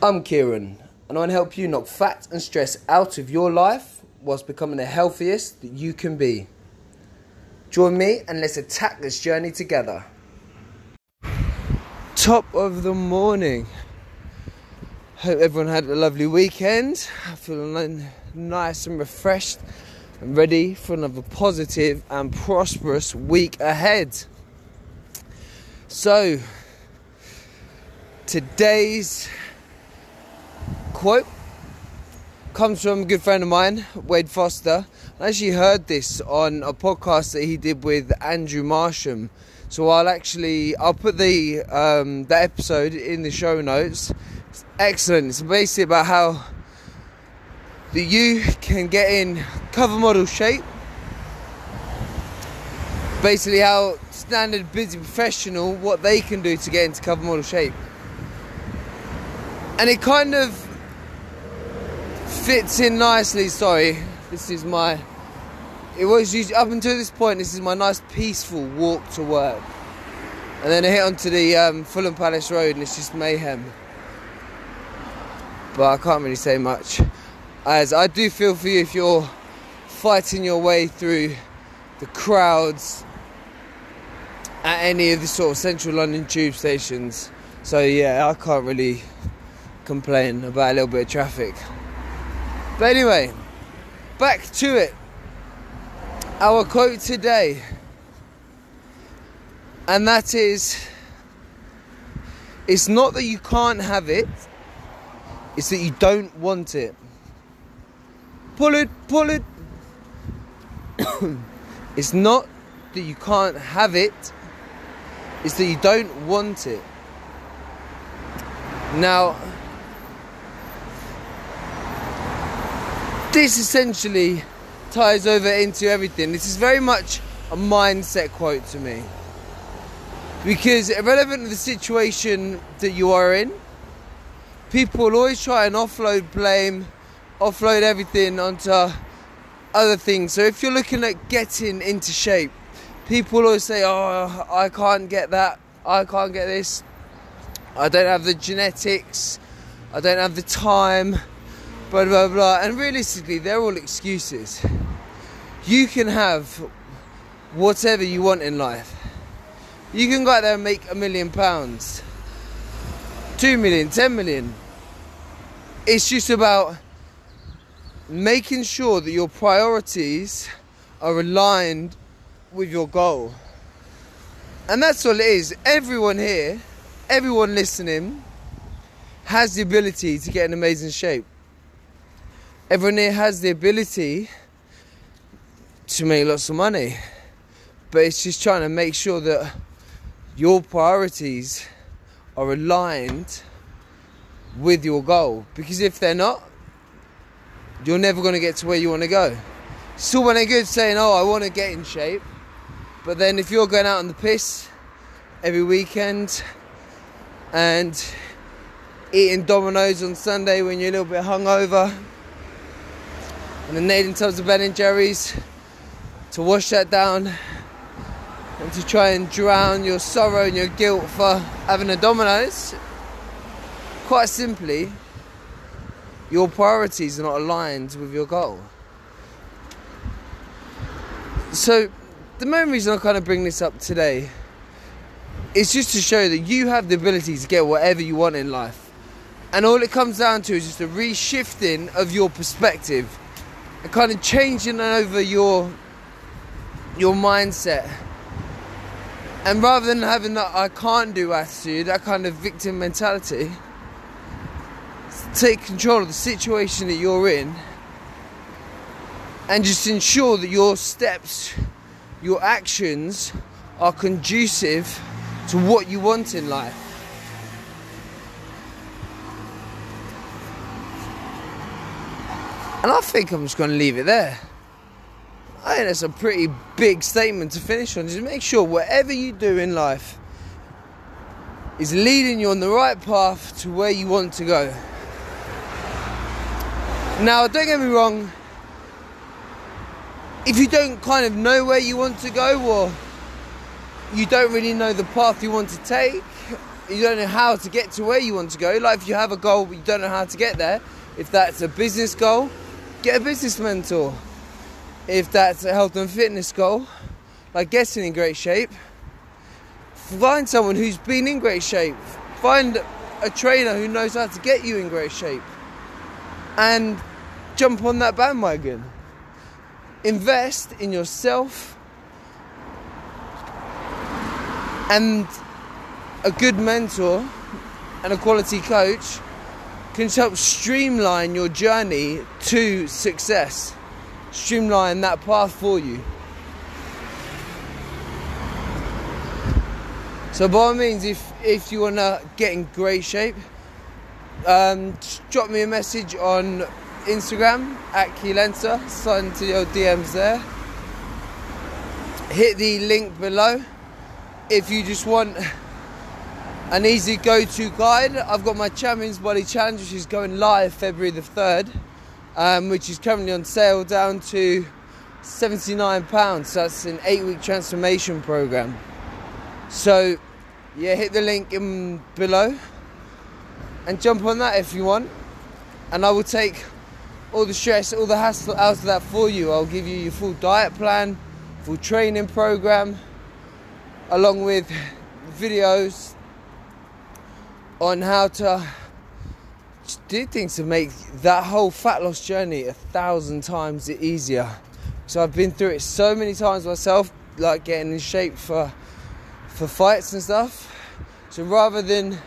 I'm Kieran, and I want to help you knock fat and stress out of your life whilst becoming the healthiest that you can be. Join me and let's attack this journey together. Top of the morning. Hope everyone had a lovely weekend. I feel nice and refreshed and ready for another positive and prosperous week ahead. So, today's quote comes from a good friend of mine, Wade Foster. I actually heard this on a podcast that he did with Andrew Marsham. So I'll actually I'll put the um, the episode in the show notes. It's excellent. It's basically about how that you can get in cover model shape. Basically, how standard busy professional what they can do to get into cover model shape, and it kind of fits in nicely. Sorry, this is my. It was usually, up until this point. This is my nice peaceful walk to work, and then I hit onto the um, Fulham Palace Road, and it's just mayhem. But I can't really say much as I do feel for you if you're fighting your way through the crowds at any of the sort of central London tube stations. So yeah, I can't really complain about a little bit of traffic. But anyway, back to it. Our quote today, and that is it's not that you can't have it, it's that you don't want it. Pull it, pull it. it's not that you can't have it, it's that you don't want it. Now, this essentially ties over into everything. This is very much a mindset quote to me. Because irrelevant to the situation that you are in, people will always try and offload blame offload everything onto other things. So if you're looking at getting into shape, people always say, "Oh, I can't get that. I can't get this. I don't have the genetics. I don't have the time." Blah blah blah. And realistically, they're all excuses. You can have whatever you want in life. You can go out there and make a million pounds, two million, ten million. It's just about making sure that your priorities are aligned with your goal. And that's all it is. Everyone here, everyone listening, has the ability to get in amazing shape. Everyone here has the ability to make lots of money. But it's just trying to make sure that your priorities are aligned with your goal. Because if they're not, you're never going to get to where you want to go. It's all well good saying, oh, I want to get in shape. But then if you're going out on the piss every weekend and eating Domino's on Sunday when you're a little bit hungover and then needing tubs of Ben and Jerry's to wash that down and to try and drown your sorrow and your guilt for having a Domino's, quite simply, your priorities are not aligned with your goal. So, the main reason I kind of bring this up today is just to show that you have the ability to get whatever you want in life. And all it comes down to is just a reshifting of your perspective, kind of changing over your your mindset. And rather than having that I can't do attitude, that kind of victim mentality, take control of the situation that you're in and just ensure that your steps, your actions are conducive to what you want in life. And I think I'm just going to leave it there. I think that's a pretty big statement to finish on. Just make sure whatever you do in life is leading you on the right path to where you want to go. Now, don't get me wrong, if you don't kind of know where you want to go or you don't really know the path you want to take, you don't know how to get to where you want to go. Like if you have a goal but you don't know how to get there, if that's a business goal, get a business mentor. If that's a health and fitness goal, like getting in great shape, find someone who's been in great shape. Find a trainer who knows how to get you in great shape. And jump on that bandwagon. Invest in yourself and a good mentor and a quality coach can help streamline your journey to success, streamline that path for you. So, by all means, if, if you want to get in great shape, um, drop me a message on Instagram at Keelensa, slide into your DMs there. Hit the link below if you just want an easy go-to guide, I've got my Champions Body Challenge, which is going live February the third, um, which is currently on sale down to seventy-nine pounds. So that's an eight-week transformation program. So, yeah, hit the link in below and jump on that if you want, and I will take all the stress, all the hassle out of that for you. I'll give you your full diet plan, full training program, along with videos on how to do things to make that whole fat loss journey a thousand times easier. So I've been through it so many times myself, like getting in shape for for fights and stuff. So rather than,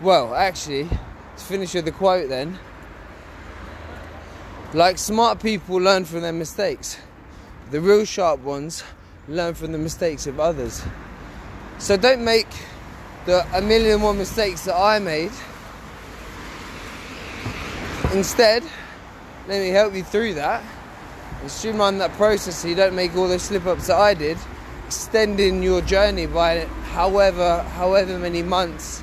well, actually, to finish with the quote then, like smart people learn from their mistakes, the real sharp ones learn from the mistakes of others. So don't make the a million more mistakes that I made. Instead, let me help you through that and streamline that process so you don't make all those slip ups that I did, extending your journey by however however many months,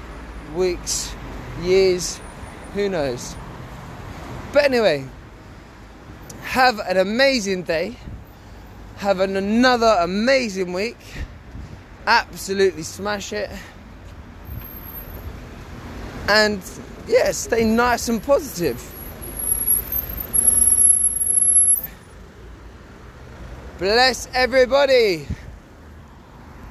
weeks, years, who knows. But anyway, have an amazing day. Have an, another amazing week. Absolutely smash it and yeah, stay nice and positive. Bless everybody.